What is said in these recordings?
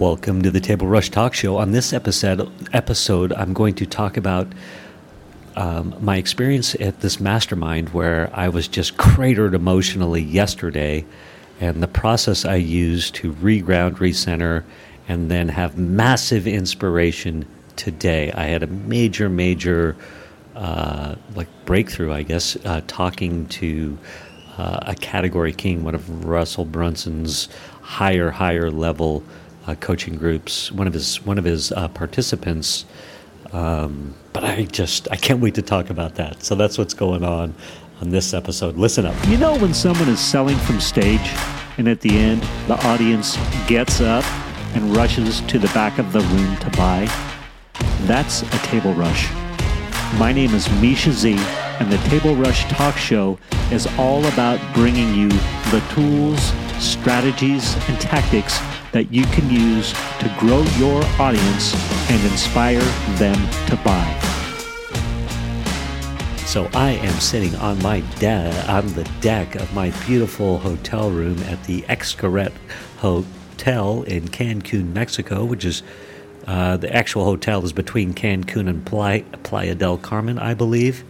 Welcome to the Table Rush Talk Show. On this episode, episode I'm going to talk about um, my experience at this mastermind where I was just cratered emotionally yesterday, and the process I used to reground, recenter, and then have massive inspiration today. I had a major, major uh, like breakthrough, I guess, uh, talking to uh, a category king, one of Russell Brunson's higher, higher level uh, coaching groups. One of his one of his uh, participants. Um, but I just I can't wait to talk about that. So that's what's going on on this episode. Listen up. You know when someone is selling from stage, and at the end the audience gets up and rushes to the back of the room to buy. That's a table rush. My name is Mischa Z, and the Table Rush Talk Show is all about bringing you the tools, strategies, and tactics that you can use to grow your audience and inspire them to buy. So I am sitting on my de- on the deck of my beautiful hotel room at the Xcaret Hotel in Cancun, Mexico, which is uh, the actual hotel is between Cancun and Playa, Playa del Carmen, I believe.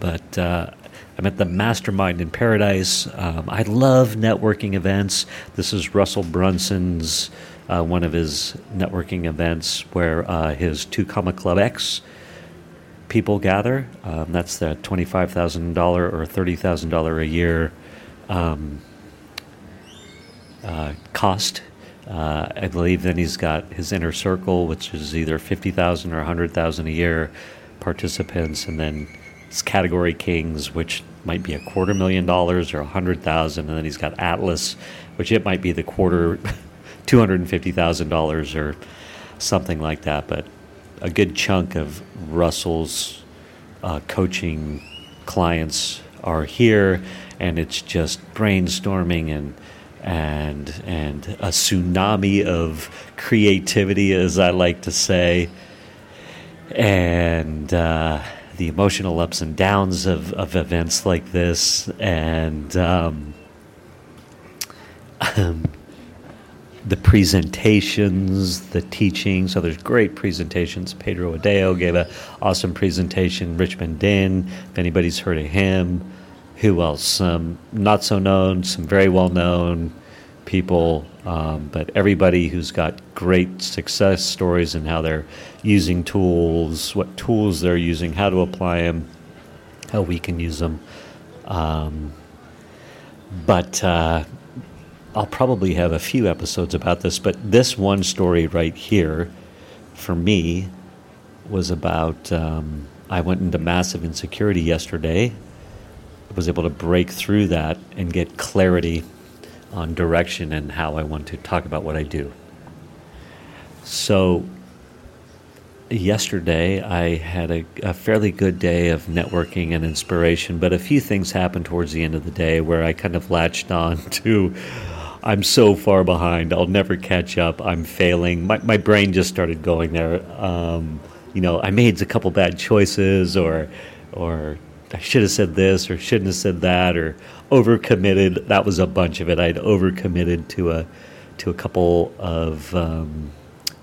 But uh, I'm at the Mastermind in Paradise. Um, I love networking events. This is Russell Brunson's uh, one of his networking events where uh, his two Comma Club X people gather. Um, that's the twenty-five thousand dollar or thirty thousand dollar a year um, uh, cost. Uh, I believe then he's got his inner circle, which is either fifty thousand or hundred thousand a year participants, and then his category kings, which might be a quarter million dollars or a hundred thousand, and then he's got Atlas, which it might be the quarter, two hundred and fifty thousand dollars or something like that. But a good chunk of Russell's uh, coaching clients are here, and it's just brainstorming and and and a tsunami of creativity, as I like to say, and. Uh, the emotional ups and downs of, of events like this and um, um, the presentations, the teaching. So there's great presentations. Pedro Adao gave an awesome presentation. Richmond Din, if anybody's heard of him. Who else? Um, not so known, some very well known people, um, but everybody who's got great success stories and how they're using tools, what tools they're using, how to apply them, how we can use them. Um, but uh, I'll probably have a few episodes about this. But this one story right here, for me, was about um, I went into massive insecurity yesterday. I was able to break through that and get clarity on direction and how I want to talk about what I do. So, yesterday I had a, a, fairly good day of networking and inspiration, but a few things happened towards the end of the day where I kind of latched on to I'm so far behind, I'll never catch up, I'm failing. My, my brain just started going there. Um, you know, I made a couple bad choices or, or I should have said this or shouldn't have said that or overcommitted. That was a bunch of it. I'd overcommitted to a to a couple of um,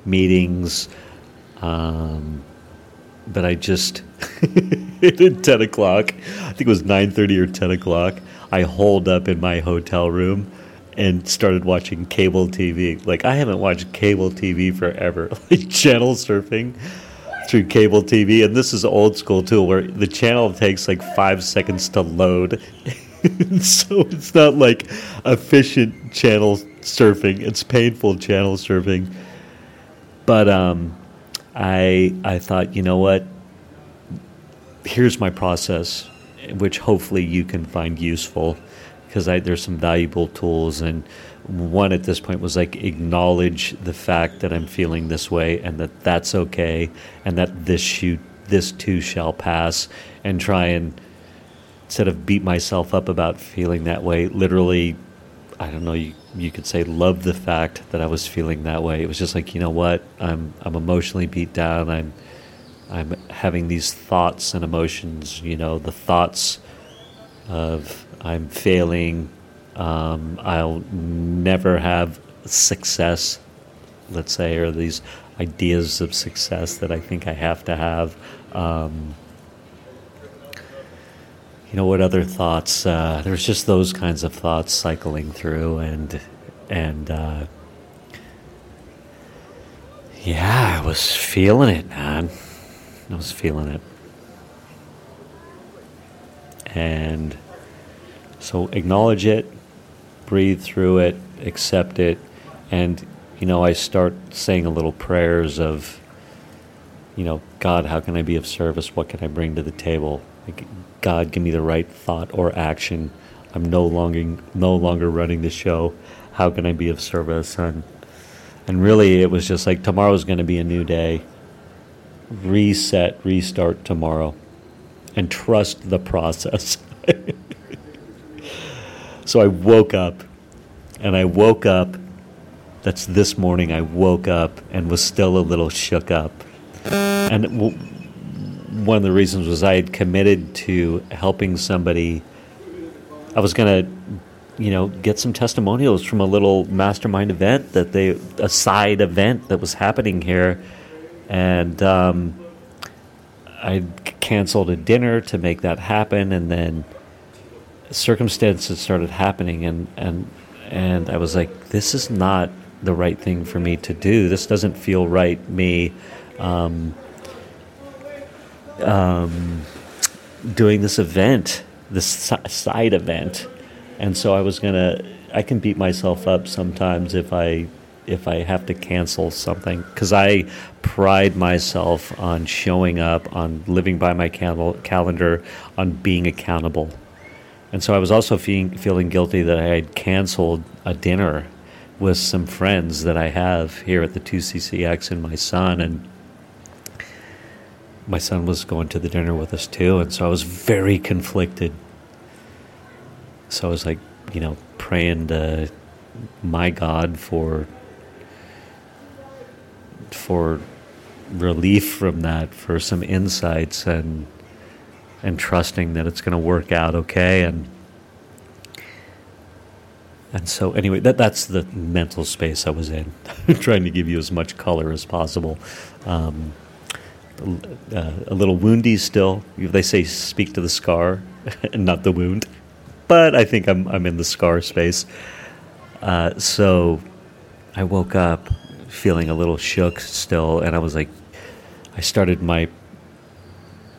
meetings, um, but I just at ten o'clock. I think it was nine thirty or ten o'clock. I holed up in my hotel room and started watching cable TV. Like I haven't watched cable TV forever. Like channel surfing through cable TV, and this is old school too, where the channel takes like five seconds to load. so it's not like efficient channel surfing; it's painful channel surfing. But um, I I thought, you know what? Here's my process, which hopefully you can find useful, because there's some valuable tools and one at this point was like acknowledge the fact that I'm feeling this way and that that's okay and that this shoot this too shall pass and try and instead of beat myself up about feeling that way. Literally I don't know you you could say love the fact that I was feeling that way. It was just like you know what? I'm I'm emotionally beat down. I'm I'm having these thoughts and emotions you know the thoughts of I'm failing um, I'll never have success. let's say, or these ideas of success that I think I have to have. Um, you know, what other thoughts? Uh, there's just those kinds of thoughts cycling through, and and uh, yeah, I was feeling it, man. I was feeling it, and so acknowledge it, breathe through it, accept it, and you know, I start saying a little prayers of, you know, God, how can I be of service? What can I bring to the table? Like, God, give me the right thought or action. I'm no longer no longer running the show. How can I be of service? And and really, it was just like tomorrow's going to be a new day. Reset, restart tomorrow, and trust the process. so I woke up, and I woke up. That's this morning. I woke up and was still a little shook up, and one of the reasons was I had committed to helping somebody. I was going to, you know, get some testimonials from a little mastermind event that they, a side event that was happening here. And um, I canceled a dinner to make that happen. And then circumstances started happening. And, and, and I was like, this is not the right thing for me to do. This doesn't feel right, me. Um, um, doing this event, this side event, and so I was gonna. I can beat myself up sometimes if I if I have to cancel something because I pride myself on showing up, on living by my cal- calendar, on being accountable. And so I was also feeling, feeling guilty that I had canceled a dinner with some friends that I have here at the 2CCX and my son. And my son was going to the dinner with us too, and so I was very conflicted. So I was like, you know, praying to my God for for relief from that, for some insights, and and trusting that it's going to work out okay. And and so anyway, that that's the mental space I was in, trying to give you as much color as possible. Um, uh, a little woundy still. They say speak to the scar and not the wound, but I think I'm I'm in the scar space. Uh, so I woke up feeling a little shook still, and I was like, I started my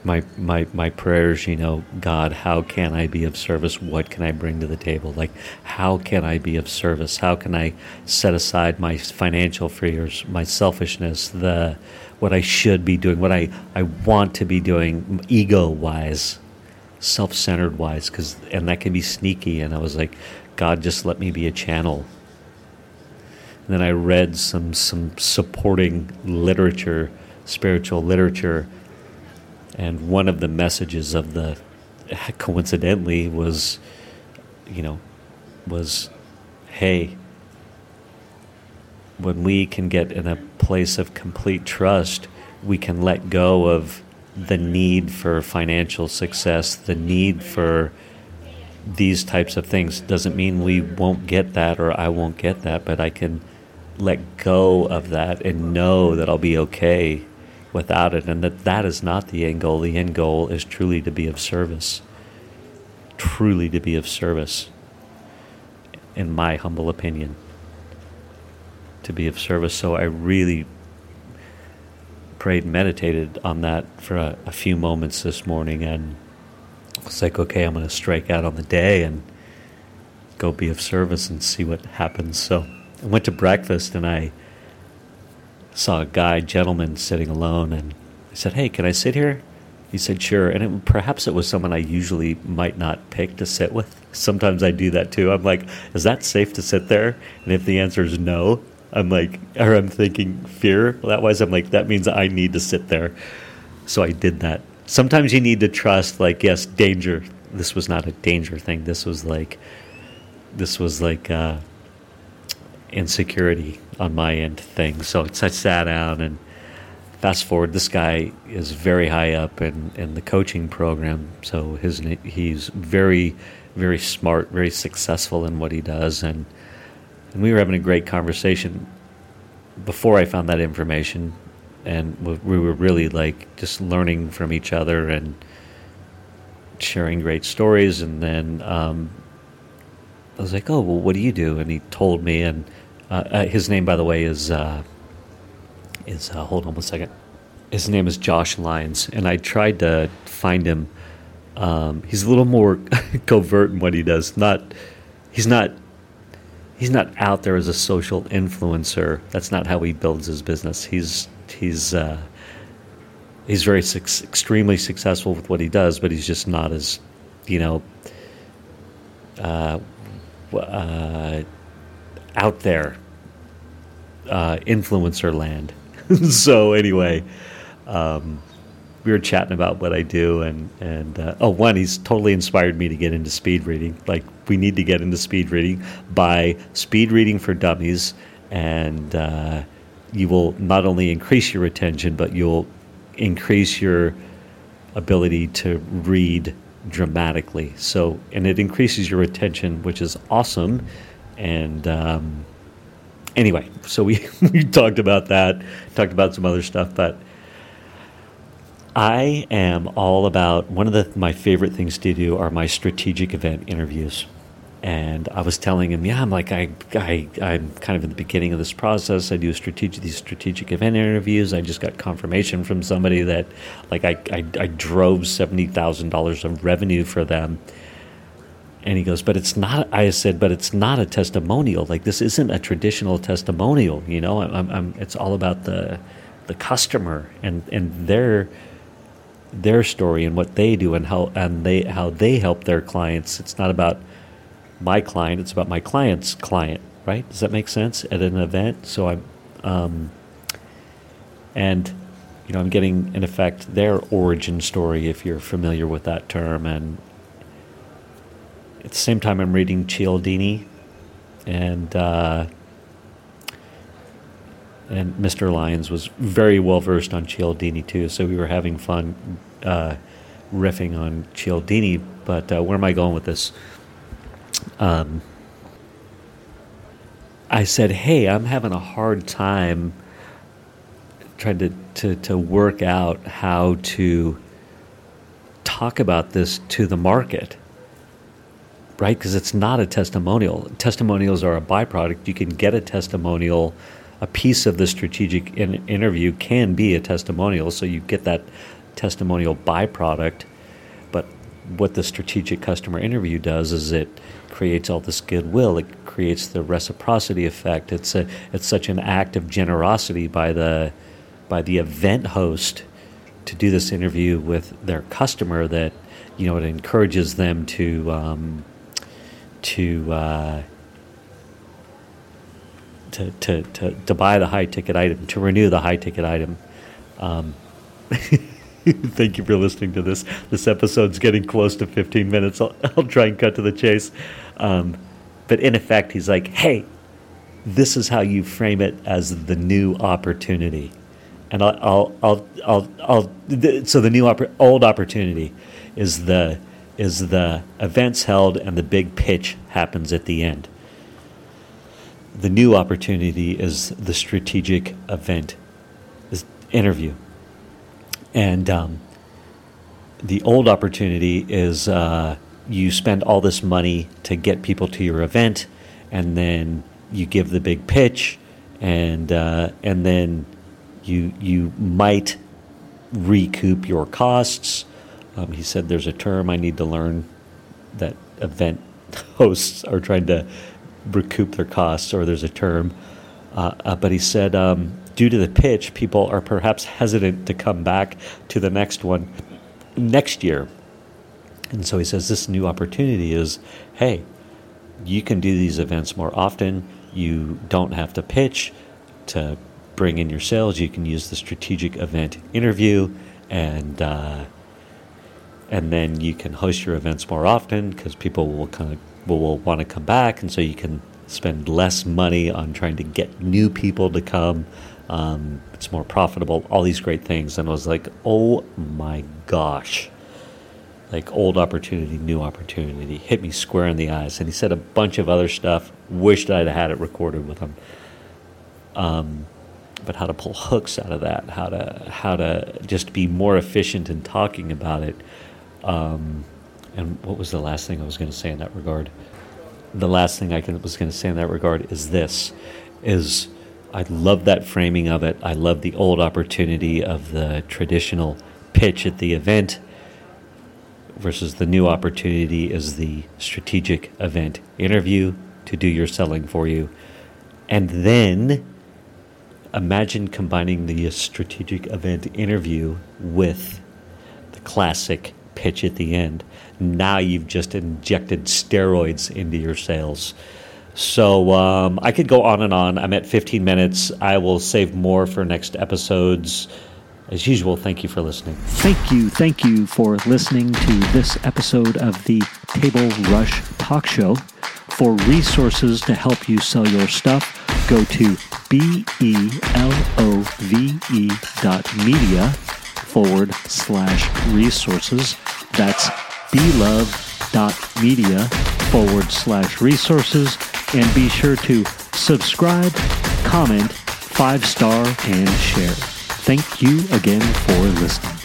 my my my prayers. You know, God, how can I be of service? What can I bring to the table? Like, how can I be of service? How can I set aside my financial fears, my selfishness, the what I should be doing, what I, I want to be doing, ego wise, self centered wise, because and that can be sneaky. And I was like, God, just let me be a channel. And then I read some some supporting literature, spiritual literature, and one of the messages of the coincidentally was, you know, was, hey, when we can get in a place of complete trust, we can let go of the need for financial success, the need for these types of things. Doesn't mean we won't get that or I won't get that, but I can let go of that and know that I'll be okay without it and that that is not the end goal. The end goal is truly to be of service. Truly to be of service, in my humble opinion to be of service. So I really prayed and meditated on that for a, a few moments this morning and was like, okay, I'm going to strike out on the day and go be of service and see what happens. So I went to breakfast and I saw a guy, gentleman, sitting alone, and I said, "Hey, can I sit here?" He said, "Sure." And it, perhaps it was someone I usually might not pick to sit with. Sometimes I do that too. I'm like, "Is that safe to sit there?" And if the answer is no, I'm like, or I'm thinking fear. That wise, I'm like, that means I need to sit there. So I did that. Sometimes you need to trust, like, yes, danger. This was not a danger thing. This was like, this was like uh, insecurity on my end thing. So I sat down and fast forward. This guy is very high up in, in the coaching program. So his he's very, very smart, very successful in what he does, and and we were having a great conversation. before I found that information, and we were really like just learning from each other and sharing great stories. And then um, I was like, "Oh, well, what do you do?" And he told me, and his name, by the way, is uh, is uh, hold on one second. His name is Josh Lyons, and I tried to find him. Um, he's a little more covert in what he does. Not he's not he's not out there as a social influencer. That's not how he builds his business. He's he's uh, he's very su- extremely successful with what he does, but he's just not as you know uh, uh, out there uh, influencer land. so anyway, um, we were chatting about what I do, and and uh, oh, one, he's totally inspired me to get into speed reading. Like we need to get into speed reading by speed reading for dummies, and uh, you will not only increase your retention, but you'll increase your ability to read dramatically. So, and it increases your retention, which is awesome. And um, anyway, so we we talked about that, talked about some other stuff, but I am all about one of the, my favorite things to do are my strategic event interviews. And I was telling him, yeah, I'm like, I, I, I'm kind of in the beginning of this process. I do strategic, these strategic event interviews. I just got confirmation from somebody that, like, I, I, I drove $70,000 of revenue for them. And he goes, but it's not, I said, but it's not a testimonial. Like, this isn't a traditional testimonial, you know? I'm, I'm, it's all about the, the customer and, and their, their story and what they do and how and they how they help their clients. It's not about my client; it's about my client's client. Right? Does that make sense at an event? So I'm, um, and you know, I'm getting in effect their origin story if you're familiar with that term, and at the same time, I'm reading Cialdini and. Uh, and Mr. Lyons was very well versed on Cialdini too. So we were having fun uh, riffing on Cialdini. But uh, where am I going with this? Um, I said, "Hey, I'm having a hard time trying to, to, to work out how to talk about this to the market." Right, because it's not a testimonial. Testimonials are a byproduct. You can get a testimonial a piece of the strategic in- interview can be a testimonial, so you get that testimonial byproduct. But what the strategic customer interview does is it creates all this goodwill. It creates the reciprocity effect. It's a it's such an act of generosity by the by the event host to do this interview with their customer that you know it encourages them to um, to uh, to, to, to, to buy the high ticket item, to renew the high ticket item. Um, thank you for listening to this. This episode's getting close to 15 minutes. I'll, I'll try and cut to the chase. Um, but in effect, he's like, hey, this is how you frame it as the new opportunity. And I'll, I'll, I'll, I'll, I'll so the new oppor- old opportunity is the, is the events held and the big pitch happens at the end the new opportunity is the strategic event this interview. And um, the old opportunity is uh, you spend all this money to get people to your event, and then you give the big pitch, and uh, and then you you might recoup your costs. Um, he said there's a term I need to learn that event hosts are trying to recoup their costs, or there's a term. Uh, uh, but he said, um, due to the pitch, people are perhaps hesitant to come back to the next one next year. And so he says, this new opportunity is hey, you can do these events more often. You don't have to pitch to bring in your sales. You can use the strategic event interview and. Uh, and then you can host your events more often because people will kind of will, want to come back, and so you can spend less money on trying to get new people to come. Um, it's more profitable, all these great things. And I was like, oh my gosh. Like old opportunity, new opportunity. Hit me square in the eyes. And he said a bunch of other stuff. Wished I'd had it recorded with him. Um, but how to pull hooks out of that, how to how to just be more efficient in talking about it. Um, and what was the last thing I was going to say in that regard? The last thing I can, was going to say in that regard is this: is I love that framing of it. I love the old opportunity of the traditional pitch at the event versus the new opportunity is the strategic event interview to do your selling for you. And then imagine combining the strategic event interview with the classic pitch at the end. Now you've just injected steroids into your sales. So um, I could go on and on. I'm at 15 minutes. I will save more for next episodes. As usual, thank you for listening. Thank you, thank you for listening to this episode of the Table Rush Talk Show. For resources to help you sell your stuff, go to B-E-L-O-V-E dot media forward slash resources. That's belove.media forward slash resources. And be sure to subscribe, comment, five star, and share. Thank you again for listening.